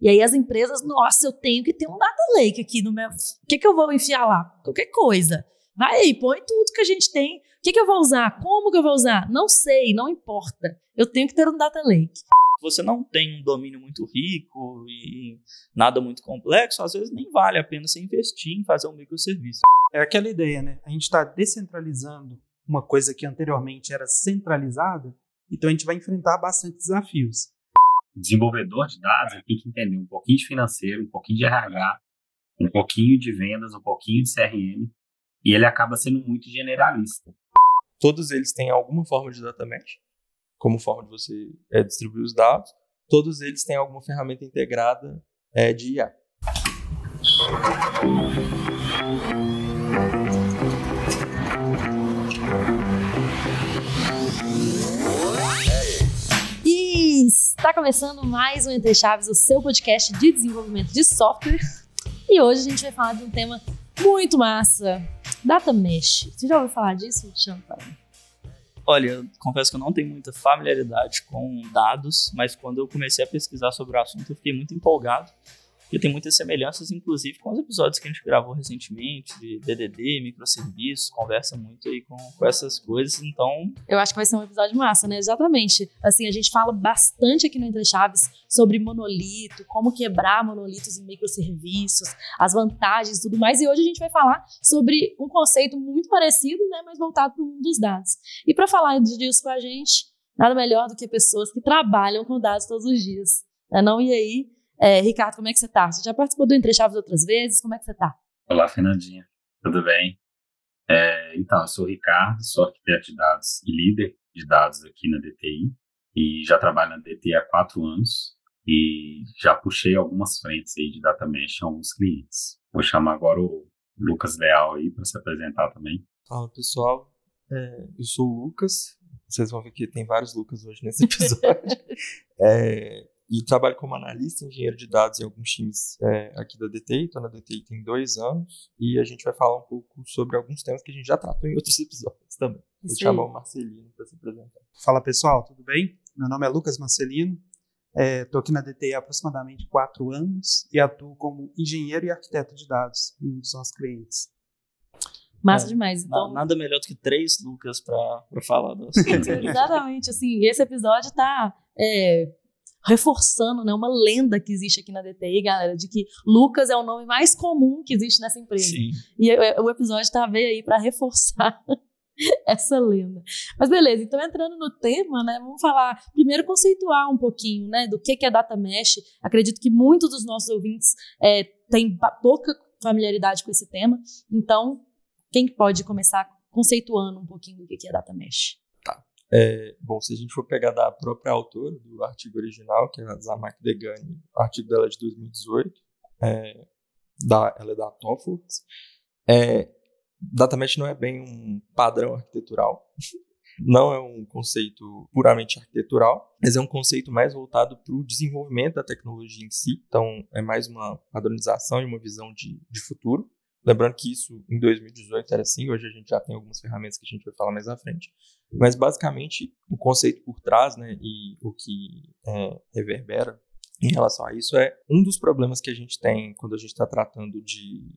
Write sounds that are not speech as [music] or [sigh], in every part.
E aí as empresas, nossa, eu tenho que ter um data lake aqui no meu. O que, que eu vou enfiar lá? Qualquer coisa. Vai aí, põe tudo que a gente tem. O que, que eu vou usar? Como que eu vou usar? Não sei, não importa. Eu tenho que ter um data lake. Você não tem um domínio muito rico e nada muito complexo, às vezes nem vale a pena você investir em fazer um microserviço. É aquela ideia, né? A gente está descentralizando uma coisa que anteriormente era centralizada, então a gente vai enfrentar bastante desafios. Desenvolvedor de dados, ele tem que entender um pouquinho de financeiro, um pouquinho de RH, um pouquinho de vendas, um pouquinho de CRM, e ele acaba sendo muito generalista. Todos eles têm alguma forma de data mesh, como forma de você é, distribuir os dados. Todos eles têm alguma ferramenta integrada é, de IA. Está começando mais um Entre Chaves, o seu podcast de desenvolvimento de software. E hoje a gente vai falar de um tema muito massa, Data Mesh. Você já ouviu falar disso, Champa? Olha, eu confesso que eu não tenho muita familiaridade com dados, mas quando eu comecei a pesquisar sobre o assunto, eu fiquei muito empolgado porque tem muitas semelhanças, inclusive, com os episódios que a gente gravou recentemente, de DDD, microserviços, conversa muito aí com, com essas coisas, então... Eu acho que vai ser um episódio massa, né? Exatamente. Assim, a gente fala bastante aqui no Entre Chaves sobre monolito, como quebrar monolitos em microserviços, as vantagens e tudo mais, e hoje a gente vai falar sobre um conceito muito parecido, né, mas voltado para o mundo dos dados. E para falar disso com a gente, nada melhor do que pessoas que trabalham com dados todos os dias. Né? Não, e aí, é, Ricardo, como é que você tá? Você já participou do Entre Chaves outras vezes? Como é que você tá? Olá, Fernandinha. Tudo bem? É, então, eu sou o Ricardo, sou arquiteto de dados e líder de dados aqui na DTI e já trabalho na DTI há quatro anos e já puxei algumas frentes aí de data mesh em alguns clientes. Vou chamar agora o Lucas Leal aí para se apresentar também. Fala pessoal, é, eu sou o Lucas. Vocês vão ver que tem vários Lucas hoje nesse episódio. [laughs] é, e trabalho como analista e engenheiro de dados em alguns times é, aqui da DTI. Estou na DTI tem dois anos e a gente vai falar um pouco sobre alguns temas que a gente já tratou em outros [laughs] episódios também. Vou Sim. chamar o Marcelino para se apresentar. Fala pessoal, tudo bem? Meu nome é Lucas Marcelino, estou aqui na DTI há aproximadamente quatro anos e atuo como engenheiro e arquiteto de dados em um dos nossos clientes. Massa É, demais. Então, Nada melhor do que três Lucas para falar do assunto. [laughs] exatamente, assim, esse episódio tá é, reforçando né, uma lenda que existe aqui na DTI, galera, de que Lucas é o nome mais comum que existe nessa empresa. Sim. E o episódio tá veio aí para reforçar [laughs] essa lenda. Mas beleza, então entrando no tema, né, vamos falar, primeiro conceituar um pouquinho, né, do que é data mesh. Acredito que muitos dos nossos ouvintes é, têm pouca familiaridade com esse tema. Então, quem pode começar conceituando um pouquinho do que que é data mesh? É, bom, se a gente for pegar da própria autora do artigo original, que é a Zamak Degani, o artigo dela é de 2018, é, da, ela é da TOEFL, é, não é bem um padrão arquitetural, [laughs] não é um conceito puramente arquitetural, mas é um conceito mais voltado para o desenvolvimento da tecnologia em si, então é mais uma padronização e uma visão de, de futuro. Lembrando que isso em 2018 era assim, hoje a gente já tem algumas ferramentas que a gente vai falar mais à frente. Mas basicamente o conceito por trás, né, e o que é, reverbera em relação a isso é um dos problemas que a gente tem quando a gente está tratando de,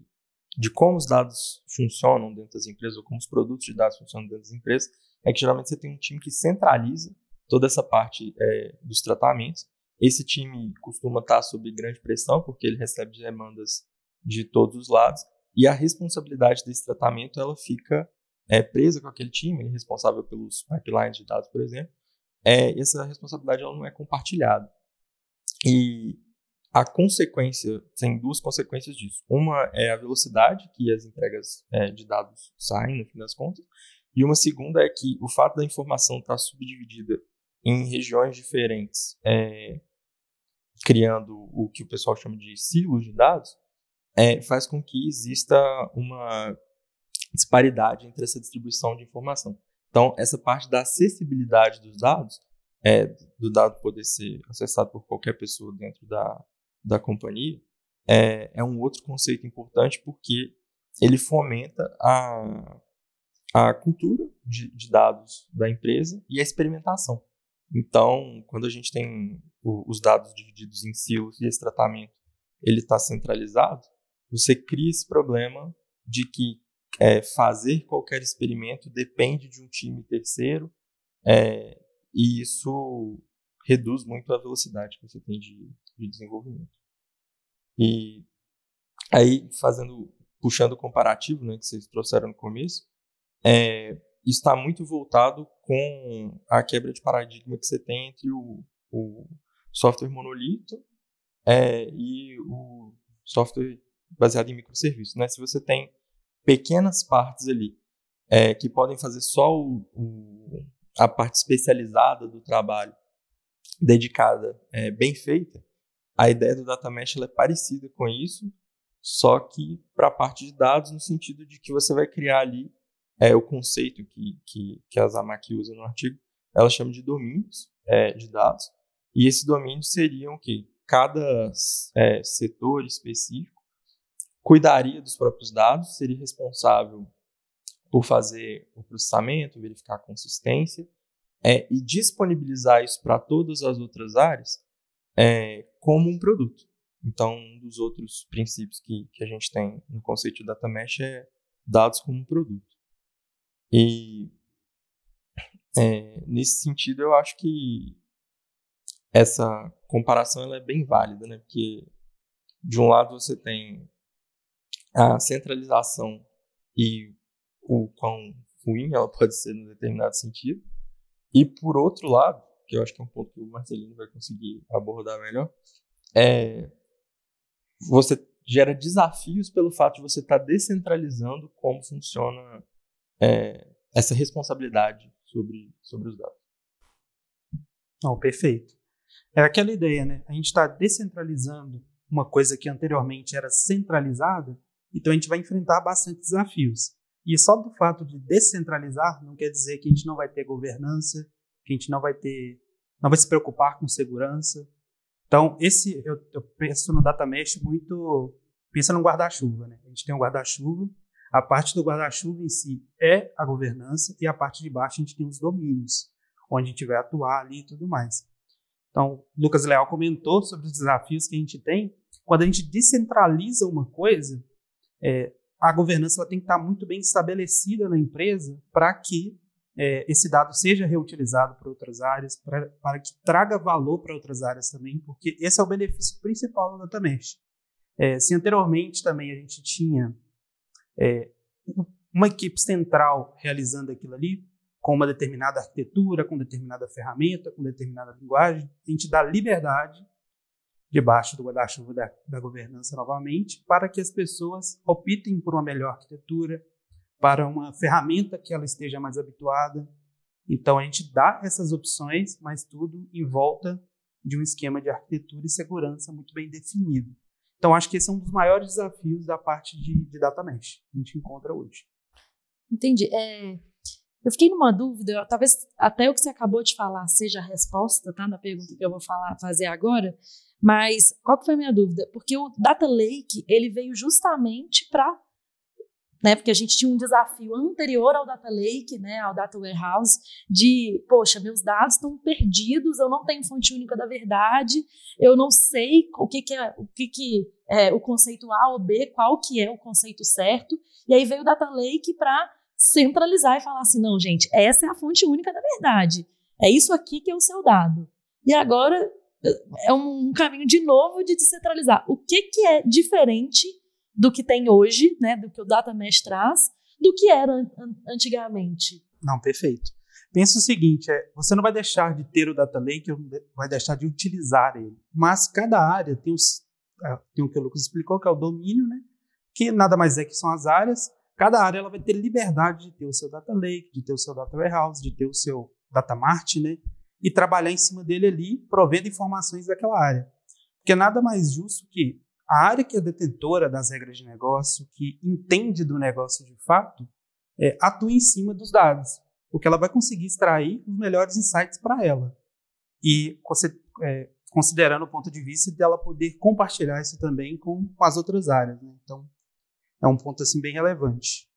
de como os dados funcionam dentro das empresas ou como os produtos de dados funcionam dentro das empresas, é que geralmente você tem um time que centraliza toda essa parte é, dos tratamentos. Esse time costuma estar sob grande pressão porque ele recebe demandas de todos os lados e a responsabilidade desse tratamento ela fica é, presa com aquele time, ele é responsável pelos pipelines de dados, por exemplo, é, essa responsabilidade ela não é compartilhada. E a consequência, tem duas consequências disso. Uma é a velocidade que as entregas é, de dados saem, no fim das contas, e uma segunda é que o fato da informação estar subdividida em regiões diferentes, é, criando o que o pessoal chama de silos de dados, é, faz com que exista uma disparidade entre essa distribuição de informação. Então, essa parte da acessibilidade dos dados, é, do dado poder ser acessado por qualquer pessoa dentro da, da companhia, é, é um outro conceito importante porque ele fomenta a, a cultura de, de dados da empresa e a experimentação. Então, quando a gente tem o, os dados divididos em silos e esse tratamento ele está centralizado, você cria esse problema de que é, fazer qualquer experimento depende de um time terceiro é, e isso reduz muito a velocidade que você tem de, de desenvolvimento. E aí, fazendo, puxando o comparativo né, que vocês trouxeram no começo, é, está muito voltado com a quebra de paradigma que você tem entre o, o software monolito é, e o software baseado em microserviços. Né? Se você tem pequenas partes ali é, que podem fazer só o, o, a parte especializada do trabalho dedicada é, bem feita, a ideia do data mesh é parecida com isso, só que para a parte de dados, no sentido de que você vai criar ali é, o conceito que, que, que a Zamac usa no artigo, ela chama de domínios é, de dados, e esses domínios seriam que cada é, setor específico cuidaria dos próprios dados, seria responsável por fazer o processamento, verificar a consistência é, e disponibilizar isso para todas as outras áreas é, como um produto. Então, um dos outros princípios que, que a gente tem no conceito de data mesh é dados como um produto. E é, nesse sentido, eu acho que essa comparação ela é bem válida, né? Porque de um lado você tem a centralização e o quão ruim ela pode ser em determinado sentido, e por outro lado, que eu acho que é um ponto que o Marcelino vai conseguir abordar melhor, é você gera desafios pelo fato de você estar tá descentralizando como funciona é, essa responsabilidade sobre, sobre os dados. Não, perfeito. É aquela ideia, né? A gente está descentralizando uma coisa que anteriormente era centralizada, então a gente vai enfrentar bastante desafios. E só do fato de descentralizar não quer dizer que a gente não vai ter governança, que a gente não vai ter, não vai se preocupar com segurança. Então, esse eu, eu penso no data mesh muito pensa no guarda-chuva, né? A gente tem um guarda-chuva a parte do guarda-chuva em si é a governança e a parte de baixo a gente tem os domínios, onde a gente vai atuar ali e tudo mais. Então, Lucas Leal comentou sobre os desafios que a gente tem. Quando a gente descentraliza uma coisa, é, a governança tem que estar muito bem estabelecida na empresa para que é, esse dado seja reutilizado para outras áreas, para que traga valor para outras áreas também, porque esse é o benefício principal do Data Mesh. É, se anteriormente também a gente tinha é, uma equipe central realizando aquilo ali, com uma determinada arquitetura, com determinada ferramenta, com determinada linguagem, a gente dá liberdade debaixo do guarda-chuva da, da governança novamente, para que as pessoas optem por uma melhor arquitetura, para uma ferramenta que ela esteja mais habituada. Então a gente dá essas opções, mas tudo em volta de um esquema de arquitetura e segurança muito bem definido. Então, acho que esse é um dos maiores desafios da parte de, de data mesh que a gente encontra hoje. Entendi. É, eu fiquei numa dúvida, talvez até o que você acabou de falar seja a resposta, tá, na pergunta que eu vou falar, fazer agora, mas qual que foi a minha dúvida? Porque o Data Lake, ele veio justamente para né? Porque a gente tinha um desafio anterior ao Data Lake, né, ao Data Warehouse, de, poxa, meus dados estão perdidos, eu não tenho fonte única da verdade, eu não sei o que, que é o que, que é o conceito A ou B, qual que é o conceito certo. E aí veio o Data Lake para centralizar e falar assim, não, gente, essa é a fonte única da verdade. É isso aqui que é o seu dado. E agora é um caminho de novo de descentralizar. O que, que é diferente do que tem hoje, né, do que o Data Mesh traz, do que era an antigamente. Não, perfeito. Pensa o seguinte, é, você não vai deixar de ter o Data Lake, vai deixar de utilizar ele. Mas cada área tem, os, é, tem o que o Lucas explicou, que é o domínio, né? que nada mais é que são as áreas. Cada área ela vai ter liberdade de ter o seu Data Lake, de ter o seu Data Warehouse, de ter o seu Data Mart, né? e trabalhar em cima dele ali, provendo informações daquela área. Porque nada mais justo que a área que é detentora das regras de negócio, que entende do negócio de fato, é, atua em cima dos dados, porque ela vai conseguir extrair os melhores insights para ela. E é, considerando o ponto de vista dela poder compartilhar isso também com, com as outras áreas. Né? Então, é um ponto assim bem relevante.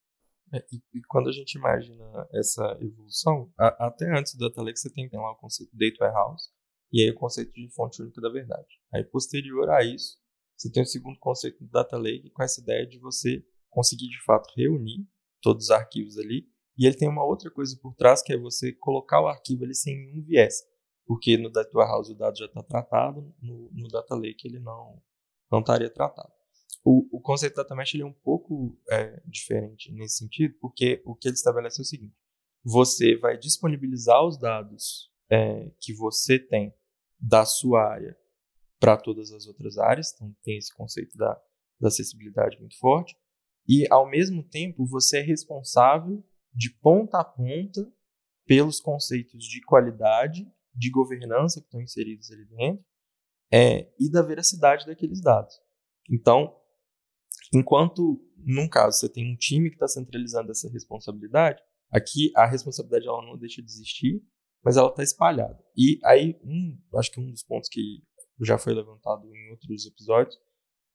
É, e, e, quando a gente imagina essa evolução, a, até antes do Data Lake você tem, lá o conceito de Data Warehouse e aí o conceito de fonte única da verdade. Aí posterior a isso, você tem o segundo conceito do Data Lake com essa ideia de você conseguir de fato reunir todos os arquivos ali e ele tem uma outra coisa por trás que é você colocar o arquivo ali sem nenhum viés, porque no Data Warehouse o dado já está tratado, no, no Data Lake ele não não estaria tratado. O, o conceito da Data Mesh ele é um pouco é, diferente nesse sentido, porque o que ele estabelece é o seguinte: você vai disponibilizar os dados é, que você tem da sua área para todas as outras áreas, então tem esse conceito da, da acessibilidade muito forte, e ao mesmo tempo você é responsável de ponta a ponta pelos conceitos de qualidade, de governança que estão inseridos ali dentro, é, e da veracidade daqueles dados. Então, Enquanto, num caso, você tem um time que está centralizando essa responsabilidade, aqui a responsabilidade ela não deixa de existir, mas ela está espalhada. E aí, um, acho que um dos pontos que já foi levantado em outros episódios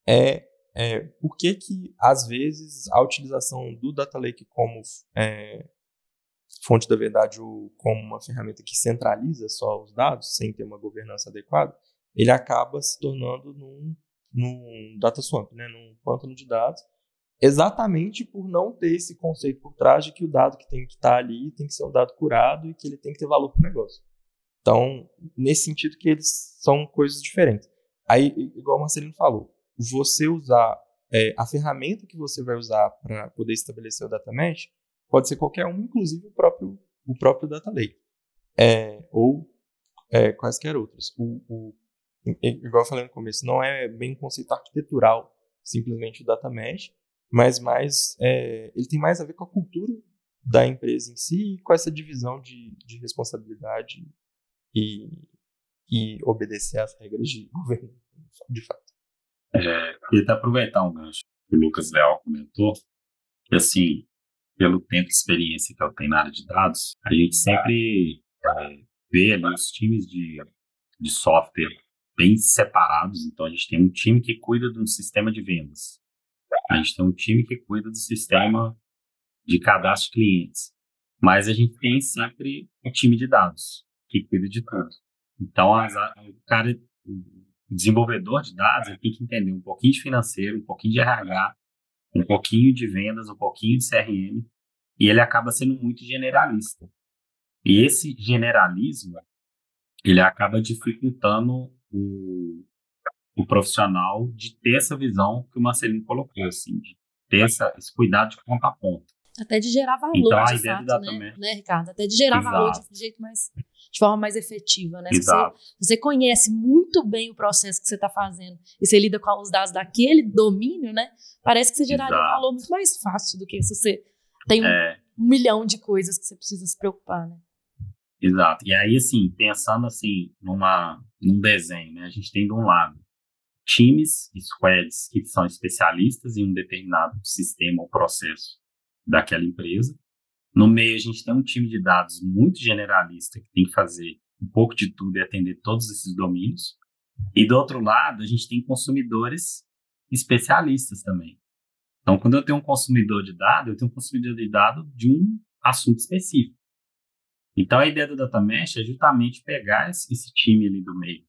é, é por que, que, às vezes, a utilização do Data Lake como é, fonte da verdade ou como uma ferramenta que centraliza só os dados, sem ter uma governança adequada, ele acaba se tornando num num data swamp, né, num pântano de dados, exatamente por não ter esse conceito por trás de que o dado que tem que estar ali tem que ser um dado curado e que ele tem que ter valor para o negócio. Então, nesse sentido que eles são coisas diferentes. Aí, igual o Marcelino falou, você usar é, a ferramenta que você vai usar para poder estabelecer o data mesh pode ser qualquer uma, inclusive o próprio, o próprio data lake, é, ou é, quaisquer outras. O, o igual eu falei no começo, não é bem um conceito arquitetural, simplesmente o data mesh, mas mais, é, ele tem mais a ver com a cultura da empresa em si e com essa divisão de, de responsabilidade e, e obedecer às regras de [laughs] governo, de fato. É, queria até aproveitar um gancho que o Lucas Leal comentou, que assim, pelo tempo de experiência que eu tenho na área de dados, a gente sempre é, vê ali os times de, de software bem separados. Então, a gente tem um time que cuida do sistema de vendas. A gente tem um time que cuida do sistema de cadastro de clientes. Mas a gente tem sempre um time de dados que cuida de tudo. Então, as, o cara, o desenvolvedor de dados, ele tem que entender um pouquinho de financeiro, um pouquinho de RH, um pouquinho de vendas, um pouquinho de CRM, e ele acaba sendo muito generalista. E esse generalismo, ele acaba dificultando o, o profissional de ter essa visão que o Marcelino colocou, assim, de ter essa, esse cuidado de ponta a ponta. Até de gerar valor, então, de fato, né? né, Ricardo? Até de gerar Exato. valor de jeito mais, de forma mais efetiva, né? Exato. Se você, você conhece muito bem o processo que você está fazendo e você lida com os dados daquele domínio, né? Parece que você geraria Exato. um valor muito mais fácil do que se você tem um, é. um milhão de coisas que você precisa se preocupar, né? Exato. E aí, assim, pensando assim, numa, num desenho, né? A gente tem de um lado times, squads, que são especialistas em um determinado sistema ou processo daquela empresa. No meio, a gente tem um time de dados muito generalista, que tem que fazer um pouco de tudo e atender todos esses domínios. E do outro lado, a gente tem consumidores especialistas também. Então, quando eu tenho um consumidor de dado, eu tenho um consumidor de dado de um assunto específico. Então, a ideia do Data Mesh é justamente pegar esse, time ali do meio,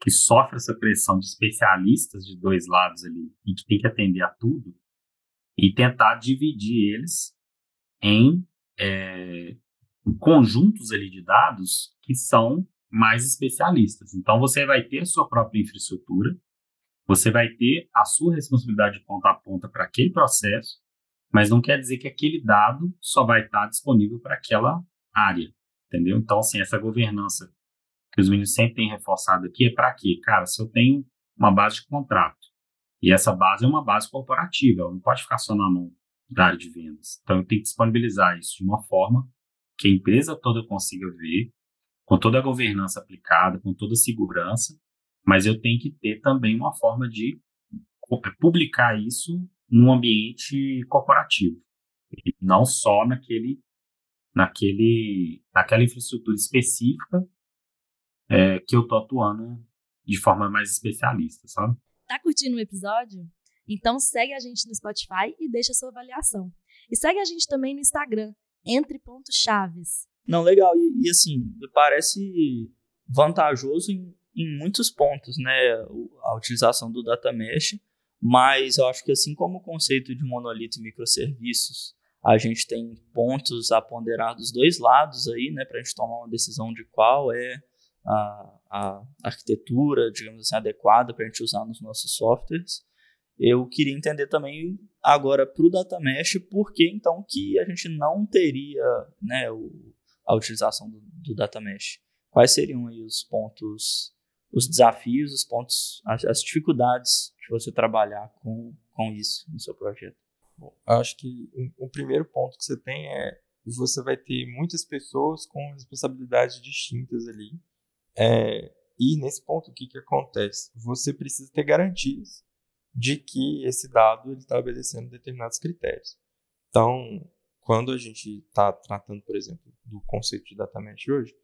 que sofre essa pressão de especialistas de dois lados ali, e que tem que atender a tudo, e tentar dividir eles em é, conjuntos ali de dados que são mais especialistas. Então, você vai ter a sua própria infraestrutura, você vai ter a sua responsabilidade de ponta a ponta para aquele processo, mas não quer dizer que aquele dado só vai estar disponível para aquela área entendeu? Então, assim, essa governança que os meninos sempre têm reforçado aqui é para quê? Cara, se eu tenho uma base de contrato e essa base é uma base corporativa, ela não pode ficar só na mão da área de vendas. Então, eu tenho que disponibilizar isso de uma forma que a empresa toda consiga ver, com toda a governança aplicada, com toda a segurança, mas eu tenho que ter também uma forma de publicar isso num ambiente corporativo, e não só naquele naquele, naquela infraestrutura específica é, que eu tô atuando de forma mais especialista, sabe? Tá curtindo o episódio? Então segue a gente no Spotify e deixa sua avaliação. E segue a gente também no Instagram, entre pontos chaves. Não, legal. E, e assim, me parece vantajoso em, em muitos pontos, né? A utilização do data mesh, mas eu acho que assim como o conceito de monolito e microserviços, a gente tem pontos a ponderar dos dois lados aí, né, para a gente tomar uma decisão de qual é a, a arquitetura, digamos assim, adequada para a gente usar nos nossos softwares. Eu queria entender também agora para o data mesh por que então que a gente não teria, né, o, a utilização do, do data mesh. Quais seriam aí os pontos os desafios, os pontos, as, as dificuldades de você trabalhar com, com isso no seu projeto? Bom, acho que o um, primeiro ponto que você tem é você vai ter muitas pessoas com responsabilidades distintas ali. É, e nesse ponto, o que, que acontece? Você precisa ter garantias de que esse dado está obedecendo determinados critérios. Então, quando a gente está tratando, por exemplo, do conceito de data mesh hoje,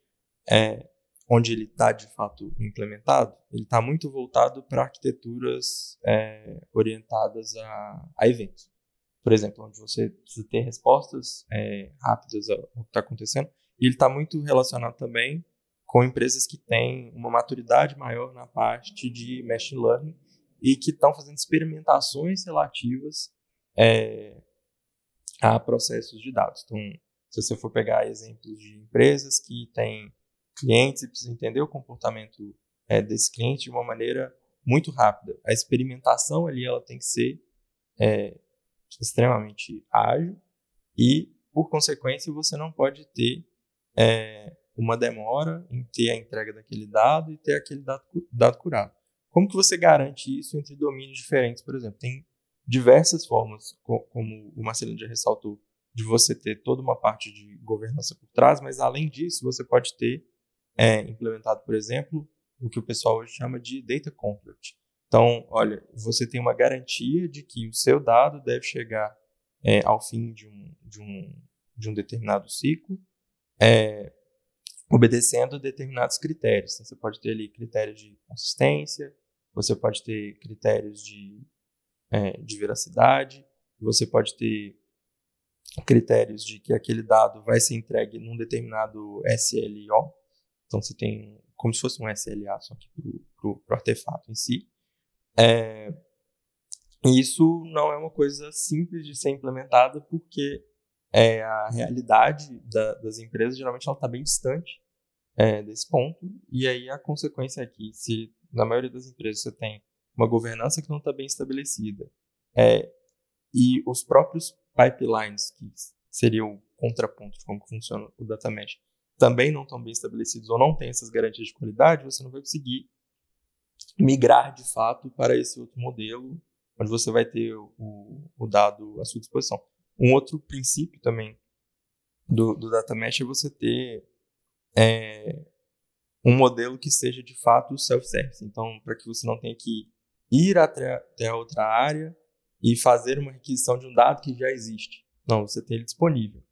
é, onde ele está de fato implementado, ele está muito voltado para arquiteturas é, orientadas a, a, eventos. Por exemplo, onde você precisa ter respostas é, rápidas ao, que está acontecendo. E ele está muito relacionado também com empresas que têm uma maturidade maior na parte de machine learning e que estão fazendo experimentações relativas é, a processos de dados. Então, se você for pegar exemplos de empresas que têm clientes e precisa entender o comportamento é, desse cliente de uma maneira muito rápida. A experimentação ali ela tem que ser é, extremamente ágil e, por consequência, você não pode ter é, uma demora em ter a entrega daquele dado e ter aquele dado, dado curado. Como que você garante isso entre domínios diferentes, por exemplo? Tem diversas formas, como o Marcelino já ressaltou, de você ter toda uma parte de governança por trás, mas além disso, você pode ter é implementado, por exemplo, o que o pessoal hoje chama de data contract. Então, olha, você tem uma garantia de que o seu dado deve chegar é, ao fim de um, de um, de um determinado ciclo, é, obedecendo determinados critérios. Então, você pode ter ali critérios de consistência, você pode ter critérios de, é, de veracidade, você pode ter critérios de que aquele dado vai ser entregue num determinado SLO, então você tem como se fosse um SLA, só que para o artefato em si. É, isso não é uma coisa simples de ser implementada, porque é, a realidade da, das empresas geralmente está bem distante é, desse ponto. E aí a consequência é que, se na maioria das empresas você tem uma governança que não está bem estabelecida, é, e os próprios pipelines, que seria o contraponto de como funciona o data mesh, também não estão bem estabelecidos ou não têm essas garantias de qualidade, você não vai conseguir migrar de fato para esse outro modelo, onde você vai ter o, o dado à sua disposição. Um outro princípio também do, do data mesh é você ter é, um modelo que seja de fato self-service. Então, para que você não tenha que ir até, até outra área e fazer uma requisição de um dado que já existe. Não, você tem ele disponível.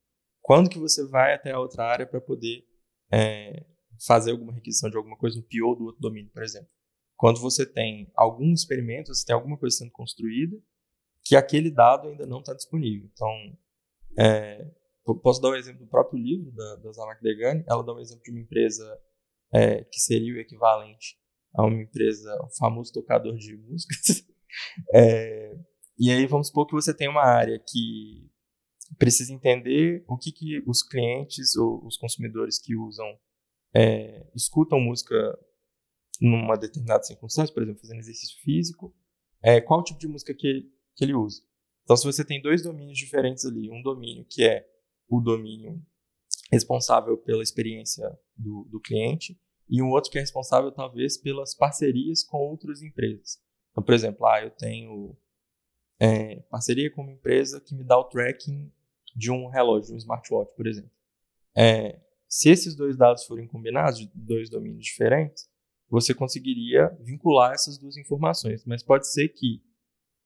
Quando que você vai até a outra área para poder é, fazer alguma requisição de alguma coisa no PO do outro domínio, por exemplo? Quando você tem algum experimento, você tem alguma coisa sendo construída, que aquele dado ainda não está disponível. Então, é, posso dar o um exemplo do próprio livro da, da Zamak Degani. Ela dá um exemplo de uma empresa é, que seria o equivalente a uma empresa, um famoso tocador de músicas. [laughs] é, e aí vamos supor que você tem uma área que precisa entender o que, que os clientes ou os consumidores que usam é, escutam música numa determinada circunstância, por exemplo, fazendo exercício físico, é, qual tipo de música que, que ele usa. Então, se você tem dois domínios diferentes ali, um domínio que é o domínio responsável pela experiência do, do cliente e um outro que é responsável talvez pelas parcerias com outras empresas. Então, por exemplo, ah, eu tenho é, parceria com uma empresa que me dá o tracking de um relógio, de um smartwatch, por exemplo. É, se esses dois dados forem combinados, de dois domínios diferentes, você conseguiria vincular essas duas informações. Mas pode ser que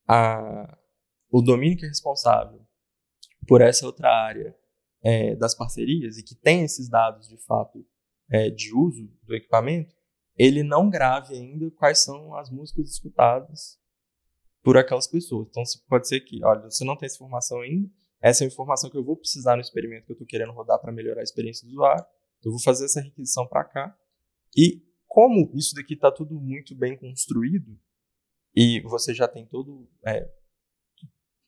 a, o domínio que é responsável por essa outra área é, das parcerias e que tem esses dados de fato é, de uso do equipamento, ele não grave ainda quais são as músicas escutadas por aquelas pessoas. Então pode ser que, olha, você não tem essa informação ainda, essa é a informação que eu vou precisar no experimento que eu estou querendo rodar para melhorar a experiência do usuário. Eu vou fazer essa requisição para cá. E como isso daqui está tudo muito bem construído e você já tem todo é,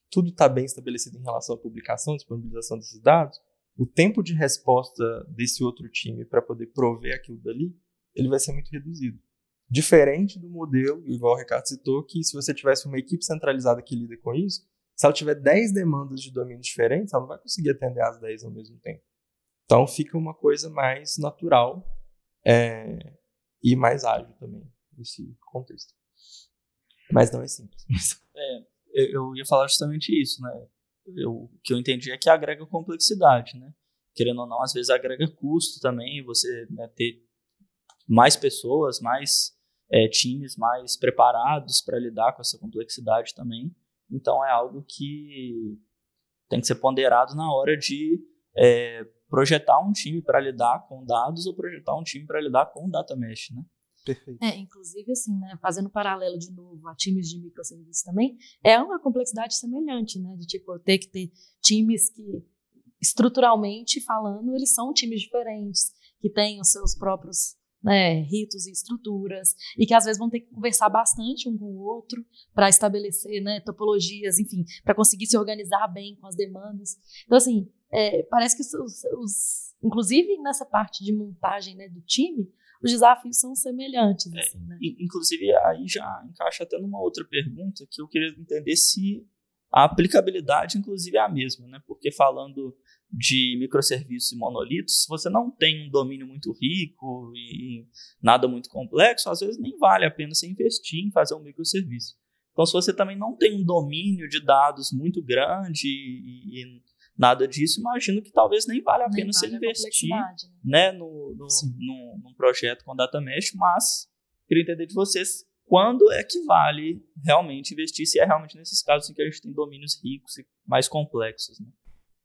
tudo está bem estabelecido em relação à publicação, disponibilização desses dados, o tempo de resposta desse outro time para poder prover aquilo dali, ele vai ser muito reduzido. Diferente do modelo, igual o Ricardo citou, que se você tivesse uma equipe centralizada que lida com isso, se ela tiver 10 demandas de domínios diferentes, ela não vai conseguir atender as 10 ao mesmo tempo. Então fica uma coisa mais natural é, e mais ágil também nesse contexto. Mas não é simples. É, eu ia falar justamente isso, né? Eu, o que eu entendi é que agrega complexidade, né? Querendo ou não, às vezes agrega custo também, você né, ter mais pessoas, mais é, times mais preparados para lidar com essa complexidade também. Então é algo que tem que ser ponderado na hora de é, projetar um time para lidar com dados ou projetar um time para lidar com data mesh, né? Perfeito. É, inclusive, assim, né, fazendo paralelo de novo a times de microserviços também, é uma complexidade semelhante, né, de tipo, ter que ter times que, estruturalmente falando, eles são times diferentes, que têm os seus próprios né, ritos e estruturas, e que às vezes vão ter que conversar bastante um com o outro para estabelecer né, topologias, enfim, para conseguir se organizar bem com as demandas. Então, assim, é, parece que os, os, inclusive nessa parte de montagem né, do time, os desafios são semelhantes. É, assim, né? Inclusive, aí já encaixa até numa outra pergunta que eu queria entender se a aplicabilidade, inclusive, é a mesma, né? Porque falando de microserviços e monolitos, se você não tem um domínio muito rico e nada muito complexo, às vezes nem vale a pena você investir em fazer um microserviço. Então, se você também não tem um domínio de dados muito grande e, e nada disso, imagino que talvez nem valha a Nem pena você vale a investir né, né? no, no, num, num projeto com data mesh, mas queria entender de vocês quando é que vale realmente investir, se é realmente nesses casos em que a gente tem domínios ricos e mais complexos. Né?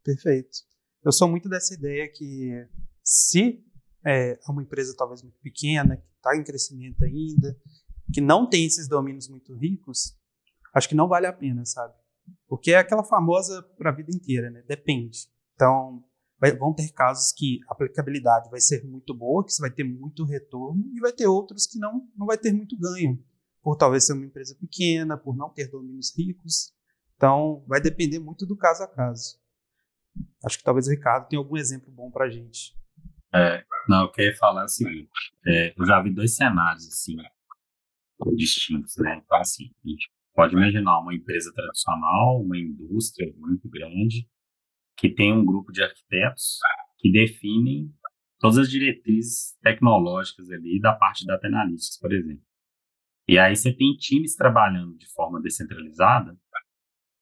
Perfeito. Eu sou muito dessa ideia que se é uma empresa talvez muito pequena, que está em crescimento ainda, que não tem esses domínios muito ricos, acho que não vale a pena, sabe? Porque é aquela famosa para a vida inteira, né? Depende. Então, vai- vão ter casos que a aplicabilidade vai ser muito boa, que você vai ter muito retorno, e vai ter outros que não, não vai ter muito ganho, por talvez ser uma empresa pequena, por não ter domínios ricos. Então, vai depender muito do caso a caso. Acho que talvez o Ricardo tenha algum exemplo bom para gente. É, não, eu queria falar é o seguinte: é, eu já vi dois cenários assim distintos, né? Então, assim, a gente pode imaginar uma empresa tradicional, uma indústria muito grande, que tem um grupo de arquitetos que definem todas as diretrizes tecnológicas ali da parte data analytics, por exemplo. E aí você tem times trabalhando de forma descentralizada,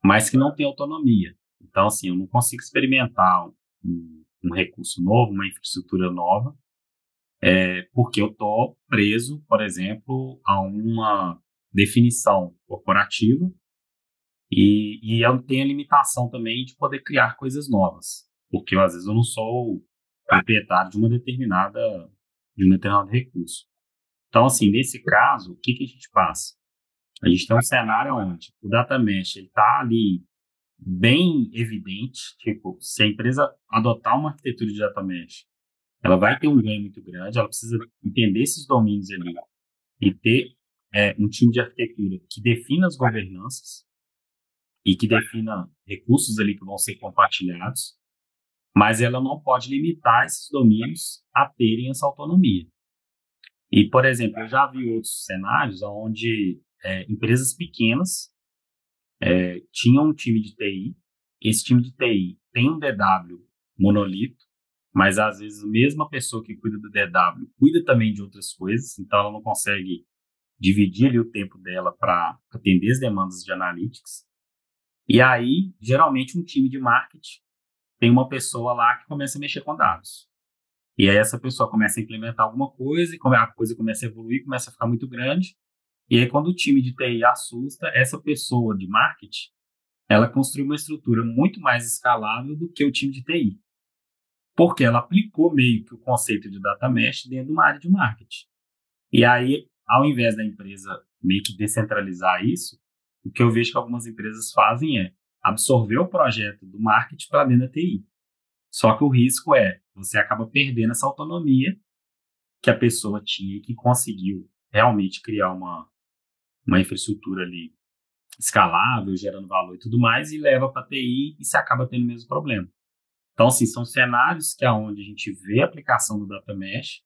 mas que não tem autonomia. Então, assim, eu não consigo experimentar um, um recurso novo, uma infraestrutura nova, é, porque eu estou preso, por exemplo, a uma definição corporativa e, e eu tenho a limitação também de poder criar coisas novas, porque às vezes eu não sou proprietário de uma determinada de um determinado recurso. Então, assim, nesse caso, o que, que a gente passa? A gente tem um cenário onde o data mesh está ali bem evidente, tipo, se a empresa adotar uma arquitetura de data mesh, ela vai ter um ganho muito grande, ela precisa entender esses domínios ali e ter é, um time de arquitetura que defina as governanças e que defina recursos ali que vão ser compartilhados, mas ela não pode limitar esses domínios a terem essa autonomia. E, por exemplo, eu já vi outros cenários onde é, empresas pequenas é, tinham um time de TI, esse time de TI tem um DW monolito, mas às vezes a mesma pessoa que cuida do DW cuida também de outras coisas, então ela não consegue dividir ali o tempo dela para atender as demandas de analytics. E aí, geralmente, um time de marketing tem uma pessoa lá que começa a mexer com dados. E aí essa pessoa começa a implementar alguma coisa, e a coisa começa a evoluir, começa a ficar muito grande. E aí, quando o time de TI assusta, essa pessoa de marketing, ela construiu uma estrutura muito mais escalável do que o time de TI. Porque ela aplicou meio que o conceito de data mesh dentro de uma área de marketing. E aí, ao invés da empresa meio que descentralizar isso, o que eu vejo que algumas empresas fazem é, absorver o projeto do marketing para dentro da TI. Só que o risco é, você acaba perdendo essa autonomia que a pessoa tinha e que conseguiu realmente criar uma, uma infraestrutura ali escalável, gerando valor e tudo mais, e leva para a TI e se acaba tendo o mesmo problema. Então, assim, são cenários que é onde a gente vê a aplicação do Data Mesh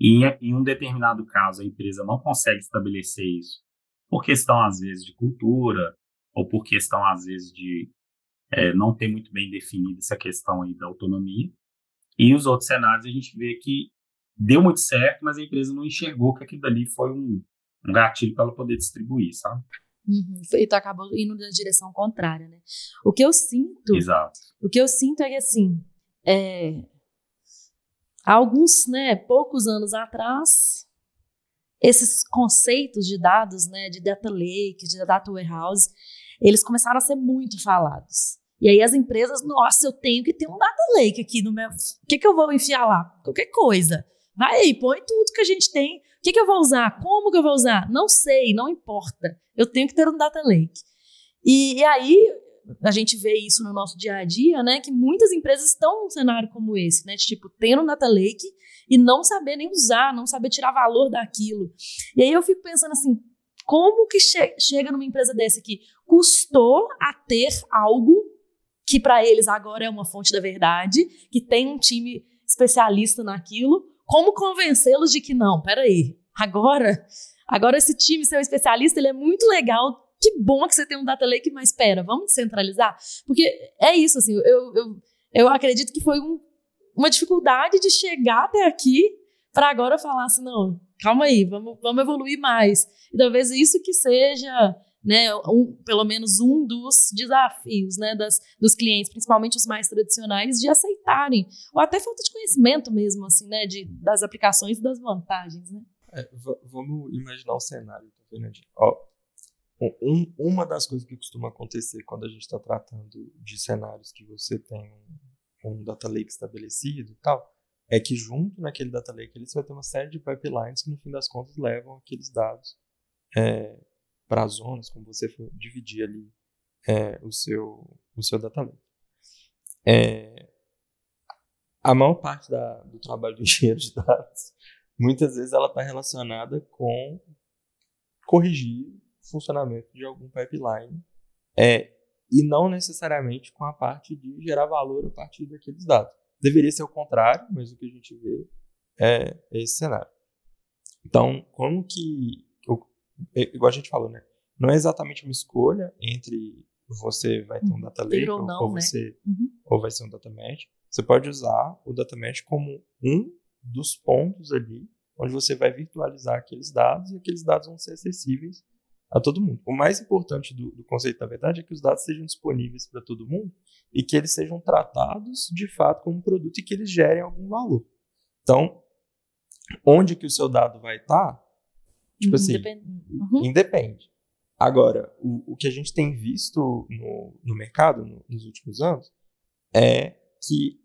e em um determinado caso a empresa não consegue estabelecer isso por questão, às vezes, de cultura ou por questão, às vezes, de é, não ter muito bem definida essa questão aí da autonomia. E os outros cenários a gente vê que deu muito certo, mas a empresa não enxergou que aquilo dali foi um, um gatilho para ela poder distribuir, sabe? Uhum. E tu acabou indo na direção contrária, né? O que eu sinto. Exato. O que eu sinto é que, assim. É, há alguns, né, poucos anos atrás, esses conceitos de dados, né, de data lake, de data warehouse, eles começaram a ser muito falados. E aí as empresas, nossa, eu tenho que ter um data lake aqui no meu. O que, que eu vou enfiar lá? Qualquer coisa. Vai aí, põe tudo que a gente tem. O que, que eu vou usar? Como que eu vou usar? Não sei, não importa. Eu tenho que ter um data lake. E, e aí a gente vê isso no nosso dia a dia, né? Que muitas empresas estão num cenário como esse, né? Tipo, tendo um data lake e não saber nem usar, não saber tirar valor daquilo. E aí eu fico pensando assim, como que che chega numa empresa dessa que custou a ter algo que para eles agora é uma fonte da verdade, que tem um time especialista naquilo, como convencê-los de que não, peraí, agora, agora esse time seu especialista, ele é muito legal, que bom que você tem um data lake, mas espera, vamos descentralizar? Porque é isso, assim, eu, eu, eu acredito que foi um, uma dificuldade de chegar até aqui para agora falar assim, não, calma aí, vamos, vamos evoluir mais. E talvez isso que seja né, um, pelo menos um dos desafios né, das, dos clientes, principalmente os mais tradicionais, de aceitarem, ou até falta de conhecimento mesmo, assim, né, de, das aplicações e das vantagens. Né? É, vamos imaginar um cenário, tá, Fernandinho? Ó, um, uma das coisas que costuma acontecer quando a gente está tratando de cenários que você tem um, um data lake estabelecido e tal, é que junto naquele data lake você vai ter uma série de pipelines que no fim das contas levam aqueles dados é, para zonas, como você for dividir ali é, o, seu, o seu data lake. É, a maior parte da, do trabalho do [laughs] engenheiro de dados, muitas vezes ela está relacionada com corrigir o funcionamento de algum pipeline é, e não necessariamente com a parte de gerar valor a partir daqueles dados. Deveria ser o contrário, mas o que a gente vê é esse cenário. Então, como que igual a gente falou, né? Não é exatamente uma escolha entre você vai ter um uhum. data lake ou, não, ou né? você uhum. ou vai ser um data mesh. Você pode usar o data mesh como um dos pontos ali onde você vai virtualizar aqueles dados e aqueles dados vão ser acessíveis a todo mundo. O mais importante do, do conceito, na verdade, é que os dados sejam disponíveis para todo mundo e que eles sejam tratados de fato como produto e que eles gerem algum valor. Então, onde que o seu dado vai estar, tá, Tipo assim, Independ... uhum. independe. Agora, o, o que a gente tem visto no, no mercado no, nos últimos anos é que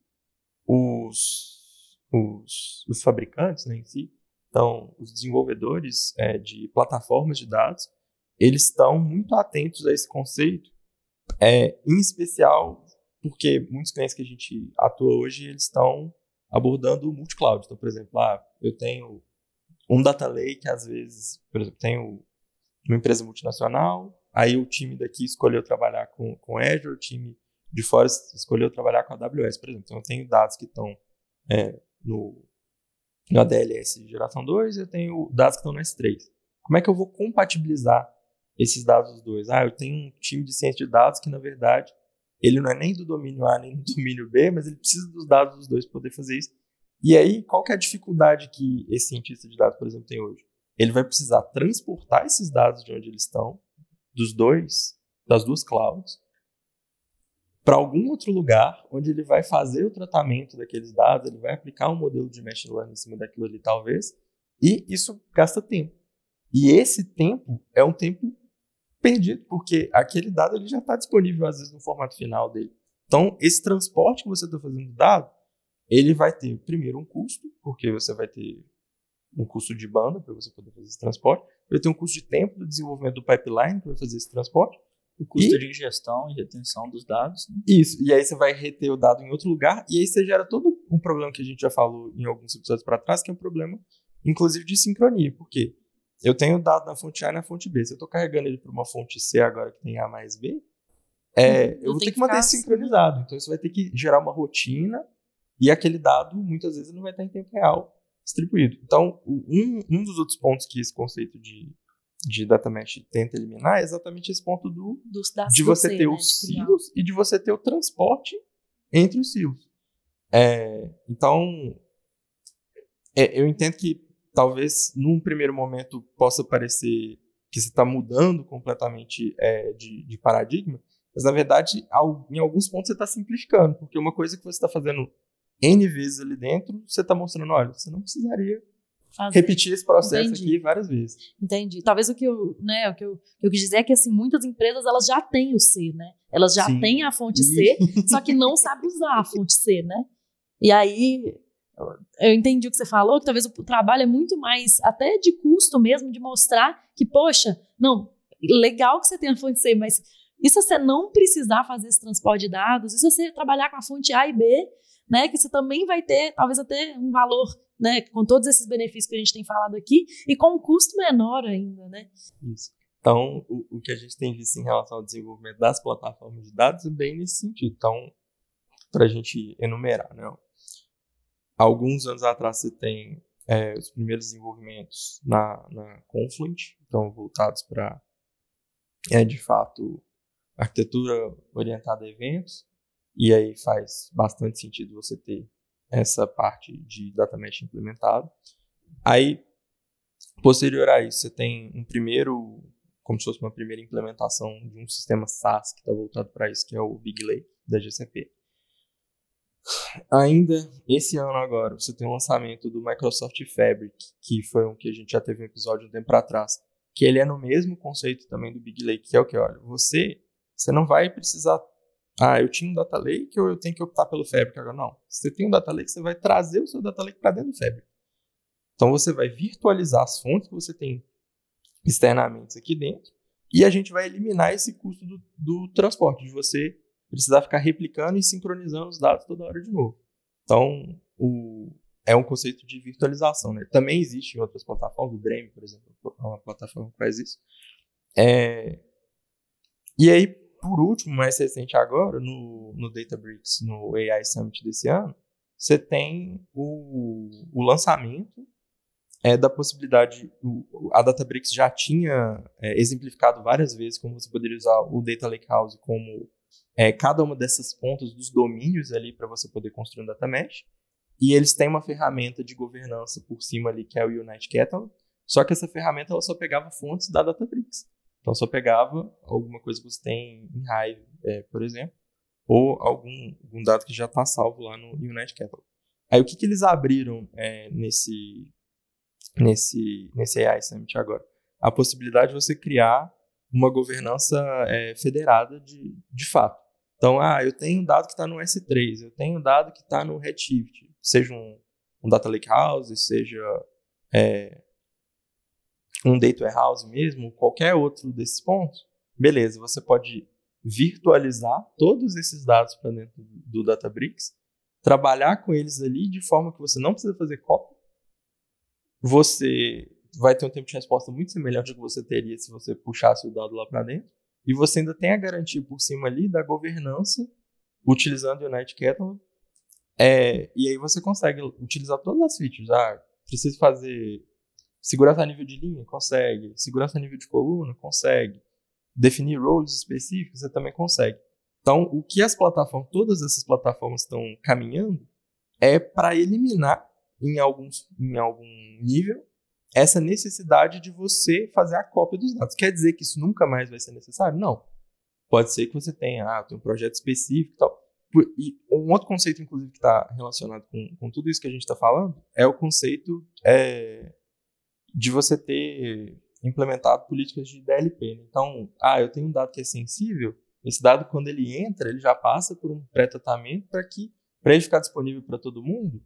os, os, os fabricantes né, em si, então, os desenvolvedores é, de plataformas de dados, eles estão muito atentos a esse conceito, é, em especial porque muitos clientes que a gente atua hoje, eles estão abordando o multi-cloud. Então, por exemplo, ah, eu tenho um data lake, às vezes, por exemplo, tem uma empresa multinacional, aí o time daqui escolheu trabalhar com, com Azure, o time de fora escolheu trabalhar com a AWS, por exemplo. Então, eu tenho dados que estão é, no, no ADLS geração 2 e eu tenho dados que estão no S3. Como é que eu vou compatibilizar esses dados dos dois? Ah, eu tenho um time de ciência de dados que, na verdade, ele não é nem do domínio A nem do domínio B, mas ele precisa dos dados dos dois para poder fazer isso. E aí, qual que é a dificuldade que esse cientista de dados, por exemplo, tem hoje? Ele vai precisar transportar esses dados de onde eles estão, dos dois, das duas clouds, para algum outro lugar onde ele vai fazer o tratamento daqueles dados, ele vai aplicar um modelo de machine learning em cima daquilo ali, talvez, e isso gasta tempo. E esse tempo é um tempo perdido, porque aquele dado ele já está disponível, às vezes, no formato final dele. Então, esse transporte que você está fazendo do dado ele vai ter, primeiro, um custo, porque você vai ter um custo de banda para você poder fazer esse transporte, vai ter um custo de tempo do desenvolvimento do pipeline para fazer esse transporte, O custo E- de ingestão e retenção dos dados. Né? Isso, e aí você vai reter o dado em outro lugar, e aí você gera todo um problema que a gente já falou em alguns episódios para trás, que é um problema, inclusive, de sincronia. Por quê? Eu tenho o dado na fonte A e na fonte B. Se eu estou carregando ele para uma fonte C agora que tem A mais B, é, eu vou tem ter que que manter assim, sincronizado. Então, isso vai ter que gerar uma rotina, e aquele dado, muitas vezes, não vai estar em tempo real distribuído. Então, um, um dos outros pontos que esse conceito de, de data mesh tenta eliminar é exatamente esse ponto do Dos, das de do você ter né, os silos e de você ter o transporte entre os silos. É, então, é, eu entendo que talvez num primeiro momento possa parecer que você está mudando completamente é, de, de paradigma, mas na verdade, ao- em alguns pontos você está simplificando, porque uma coisa que você está fazendo N vezes ali dentro, você está mostrando, olha, você não precisaria Fazer. repetir esse processo Entendi. aqui várias vezes. Entendi. Talvez o que eu, né, o que eu, que eu quis dizer é que assim, muitas empresas elas já têm o C, né? Elas já Sim. têm a fonte C, só que não sabem usar a fonte C, né? E aí eu entendi o que você falou, que talvez o trabalho é muito mais até de custo mesmo, de mostrar que, poxa, não, legal que você tem a fonte C, mas e se você não precisar fazer esse transporte de dados? E se você trabalhar com a fonte A e B, né, que você também vai ter, talvez até um valor, né, com todos esses benefícios que a gente tem falado aqui, e com um custo menor ainda, né? Isso. Então, o, o que a gente tem visto em relação ao desenvolvimento das plataformas de dados é bem nesse sentido. Então, para a gente enumerar, né? Alguns anos atrás você tem é, os primeiros desenvolvimentos na, na Confluent, então voltados para, é, de fato, arquitetura orientada a eventos, e aí faz bastante sentido você ter essa parte de data mesh implementado. Aí, posterior a isso, você tem um primeiro, como se fosse uma primeira implementação de um sistema SaaS que está voltado para isso, que é o Big Lake da GCP. Ainda esse ano agora, você tem o lançamento do Microsoft Fabric, que foi um que a gente já teve um episódio um tempo atrás, que ele é no mesmo conceito também do Big Lake, que é o que, olha, você, você não vai precisar, ah, eu tinha um Data Lake ou eu tenho que optar pelo Fabric agora? Não, você tem um Data Lake, você vai trazer o seu Data Lake para dentro do Fabric. Então você vai virtualizar as fontes que você tem externamente aqui dentro e a gente vai eliminar esse custo do, do transporte, de você precisar ficar replicando e sincronizando os dados toda hora de novo. Então, o, é um conceito de virtualização. Né? Também existe em outras plataformas, o Dremel, por exemplo, é uma plataforma que faz isso. É, e aí, por último, mais recente agora, no, no Databricks, no AI Summit desse ano, você tem o, o lançamento é, da possibilidade. O, a Databricks já tinha é, exemplificado várias vezes como você poderia usar o Data Lakehouse como é, cada uma dessas pontas dos domínios ali para você poder construir um data mesh. E eles têm uma ferramenta de governança por cima ali que é o Unite Catalog. Só que essa ferramenta ela só pegava fontes da Databricks. Então só pegava alguma coisa que você tem em Hive, é, por exemplo, ou algum, algum dado que já está salvo lá no Unite Catalog. Aí o que, que eles abriram é, nesse, nesse, nesse AI Summit agora? A possibilidade de você criar uma governança é, federada de, de fato. Então, ah, eu tenho um dado que está no S3, eu tenho um dado que está no Redshift, seja um, um Data Lakehouse, seja é, um Data Warehouse mesmo, qualquer outro desses pontos, beleza, você pode virtualizar todos esses dados para dentro do Databricks, trabalhar com eles ali de forma que você não precisa fazer cópia, você vai ter um tempo de resposta muito semelhante ao que você teria se você puxasse o dado lá para dentro. E você ainda tem a garantia por cima ali da governança, utilizando o Unite Catalog. É, e aí você consegue utilizar todas as features. Ah, preciso fazer segurança a nível de linha? Consegue. Segurança a nível de coluna? Consegue. Definir roles específicos? Você também consegue. Então, o que as plataformas, todas essas plataformas estão caminhando é para eliminar em, alguns, em algum nível essa necessidade de você fazer a cópia dos dados. Quer dizer que isso nunca mais vai ser necessário? Não. Pode ser que você tenha, ah, tem um projeto específico e tal. E um outro conceito, inclusive, que está relacionado com, com tudo isso que a gente está falando é o conceito é, de você ter implementado políticas de DLP. Né? Então, ah, eu tenho um dado que é sensível, esse dado, quando ele entra, ele já passa por um pré-tratamento para que, para ele ficar disponível para todo mundo,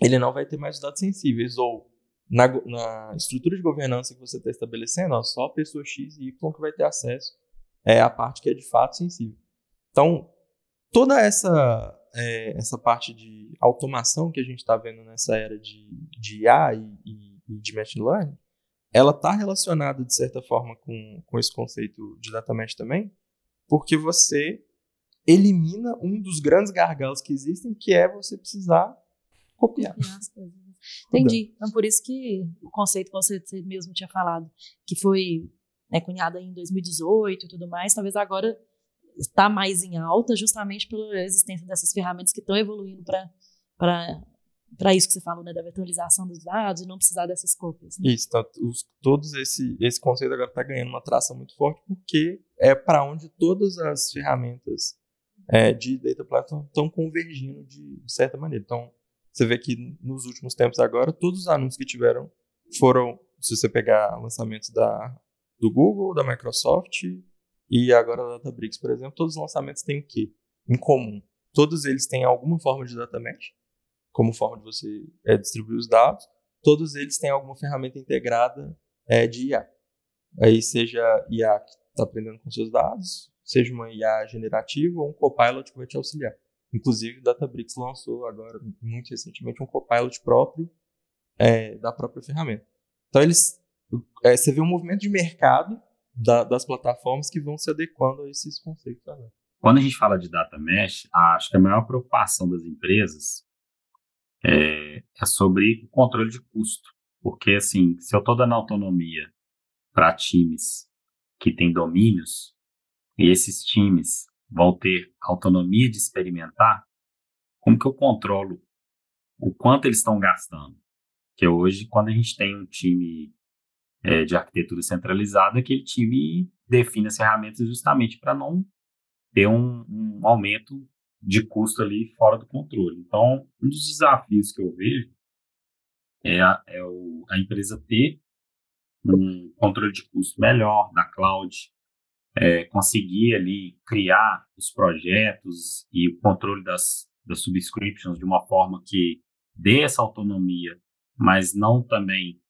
ele não vai ter mais dados sensíveis, ou na, na, estrutura de governança que você está estabelecendo, ó, só a pessoa X e Y que vai ter acesso é a parte que é de fato sensível. Então, toda essa, é, essa parte de automação que a gente está vendo nessa era de, de IA e, e, e de machine learning, ela está relacionada, de certa forma, com, com esse conceito de data mesh também, porque você elimina um dos grandes gargalos que existem, que é você precisar copiar. Entendi. Então, por isso que o conceito que você mesmo tinha falado, que foi né, cunhado em 2018 e tudo mais, talvez agora está mais em alta justamente pela existência dessas ferramentas que estão evoluindo para para isso que você falou, né, da virtualização dos dados e não precisar dessas cópias. Né? Isso, tá, os, todos esse esse conceito agora está ganhando uma tração muito forte porque é para onde todas as ferramentas é, de data platform estão convergindo de certa maneira. Então, você vê que nos últimos tempos agora, todos os anúncios que tiveram foram, se você pegar lançamentos da, do Google, da Microsoft e agora da Databricks, por exemplo, todos os lançamentos têm o quê? Em comum. Todos eles têm alguma forma de data mesh, como forma de você é, distribuir os dados. Todos eles têm alguma ferramenta integrada é, de IA. Aí seja IA que está aprendendo com seus dados, seja uma IA generativa ou um copilot que vai te auxiliar. Inclusive, o Databricks lançou agora, muito recentemente, um copilot próprio é, da própria ferramenta. Então, eles, é, você vê um movimento de mercado da, das plataformas que vão se adequando a esses conceitos agora. Quando a gente fala de data mesh, acho que a maior preocupação das empresas é, é sobre o controle de custo. Porque, assim, se eu estou dando autonomia para times que têm domínios, e esses times vão ter autonomia de experimentar, como que eu controlo o quanto eles estão gastando? Que hoje, quando a gente tem um time é, de arquitetura centralizada, aquele time define as ferramentas justamente para não ter um, um, aumento de custo ali fora do controle. Então, um dos desafios que eu vejo é a, é o, a empresa ter um controle de custo melhor da cloud, é, conseguir ali criar os projetos e o controle das, das subscriptions de uma forma que dê essa autonomia, mas não também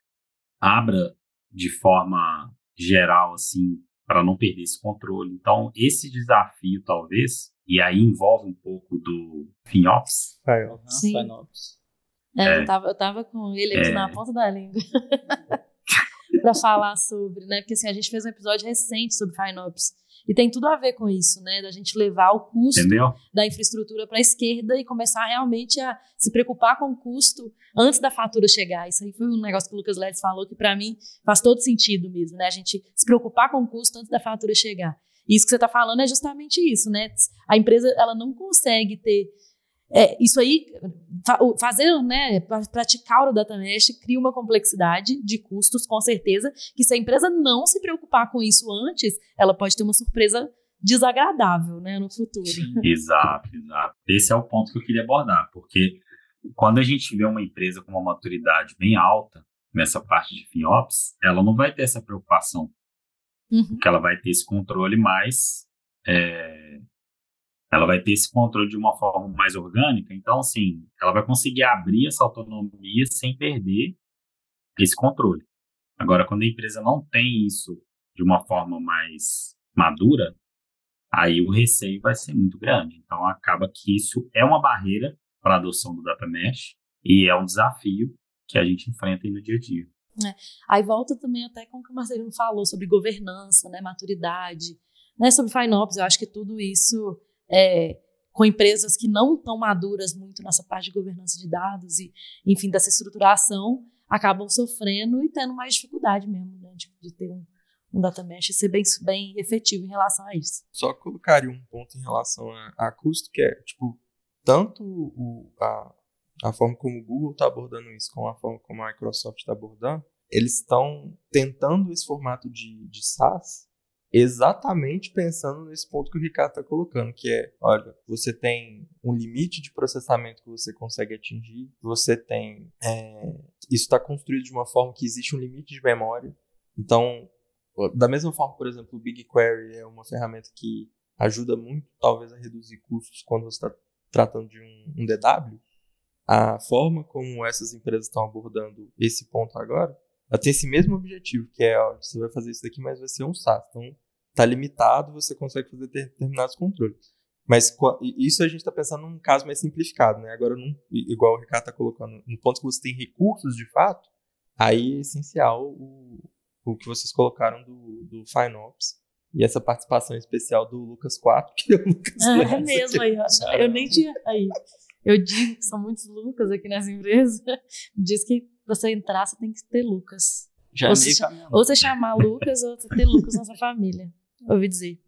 abra de forma geral, assim, para não perder esse controle. Então, esse desafio, talvez, e aí envolve um pouco do FinOps. Sim. É, é, eu, tava, eu tava com ele aqui é, na ponta da língua. [laughs] para falar sobre, né? Porque assim, a gente fez um episódio recente sobre FinOps. E tem tudo a ver com isso, né? Da gente levar o custo Entendeu? da infraestrutura para a esquerda e começar realmente a se preocupar com o custo antes da fatura chegar. Isso aí foi um negócio que o Lucas Ledes falou que para mim faz todo sentido mesmo, né? A gente se preocupar com o custo antes da fatura chegar. Isso que você está falando é justamente isso, né? A empresa ela não consegue ter é, isso aí, fazer, né, praticar o data mesh cria uma complexidade de custos, com certeza, que se a empresa não se preocupar com isso antes, ela pode ter uma surpresa desagradável, né, no futuro. Sim, exato, exato. Esse é o ponto que eu queria abordar, porque quando a gente vê uma empresa com uma maturidade bem alta nessa parte de FinOps, ela não vai ter essa preocupação, uhum. porque ela vai ter esse controle mais é, ela vai ter esse controle de uma forma mais orgânica. Então, assim, ela vai conseguir abrir essa autonomia sem perder esse controle. Agora, quando a empresa não tem isso de uma forma mais madura, aí o receio vai ser muito grande. Então, acaba que isso é uma barreira para a adoção do data mesh e é um desafio que a gente enfrenta no dia a dia. É. Aí volta também até com o que o Marcelino falou sobre governança, né, maturidade, né, sobre FinOps. Eu acho que tudo isso é, com empresas que não estão maduras muito nessa parte de governança de dados e, enfim, dessa estruturação, acabam sofrendo e tendo mais dificuldade mesmo, né, de, de ter um, um data mesh e ser bem, bem efetivo em relação a isso. Só colocaria um ponto em relação a, a custo, que é, tipo, tanto o, a, a forma como o Google está abordando isso, com a forma como a Microsoft está abordando, eles estão tentando esse formato de, de SaaS exatamente pensando nesse ponto que o Ricardo está colocando, que é, olha, você tem um limite de processamento que você consegue atingir, você tem, é, isso está construído de uma forma que existe um limite de memória, então, da mesma forma, por exemplo, o BigQuery é uma ferramenta que ajuda muito, talvez, a reduzir custos quando você está tratando de um, um DW, a forma como essas empresas estão abordando esse ponto agora, ela tem esse mesmo objetivo, que é, ó, você vai fazer isso daqui, mas vai ser um SaaS. Então, tá limitado, você consegue fazer determinados controles. Mas isso a gente está pensando num caso mais simplificado, né? Agora, num, igual o Ricardo está colocando, no ponto que você tem recursos de fato, aí é essencial o, o que vocês colocaram do, do FineOps e essa participação especial do Lucas 4, [laughs] que é o Lucas É, é mesmo, aí, eu nem tinha. Aí, eu digo [laughs] que são muitos Lucas aqui nessa empresa. [laughs] Diz que você entrar, você tem que ter Lucas. Já ou, você, ou você chamar Lucas, ou você ter Lucas na sua família. [laughs] Ouvi dizer.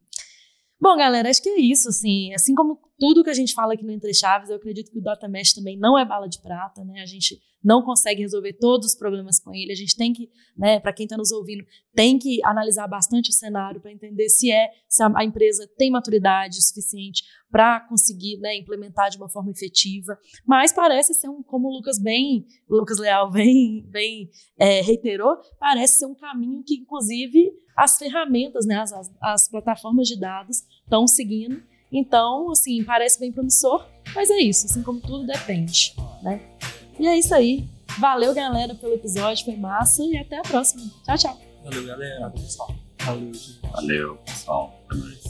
Bom, galera, acho que é isso, assim. Assim como tudo que a gente fala aqui no Entre Chaves, eu acredito que o Data Mesh também não é bala de prata, né? A gente não consegue resolver todos os problemas com ele. A gente tem que, né, para quem está nos ouvindo, tem que analisar bastante o cenário para entender se é se a, empresa tem maturidade suficiente para conseguir, né, implementar de uma forma efetiva. Mas parece ser um, como o Lucas bem, Lucas Leal bem, bem é, reiterou, parece ser um caminho que, inclusive, as ferramentas, né, as, as plataformas de dados estão seguindo. Então, assim, parece bem promissor, mas é isso, assim como tudo depende, né? E é isso aí. Valeu, galera, pelo episódio, foi massa e até a próxima. Tchau, tchau. Valeu, galera. Pessoal. Valeu, gente. Valeu, pessoal. É nóis.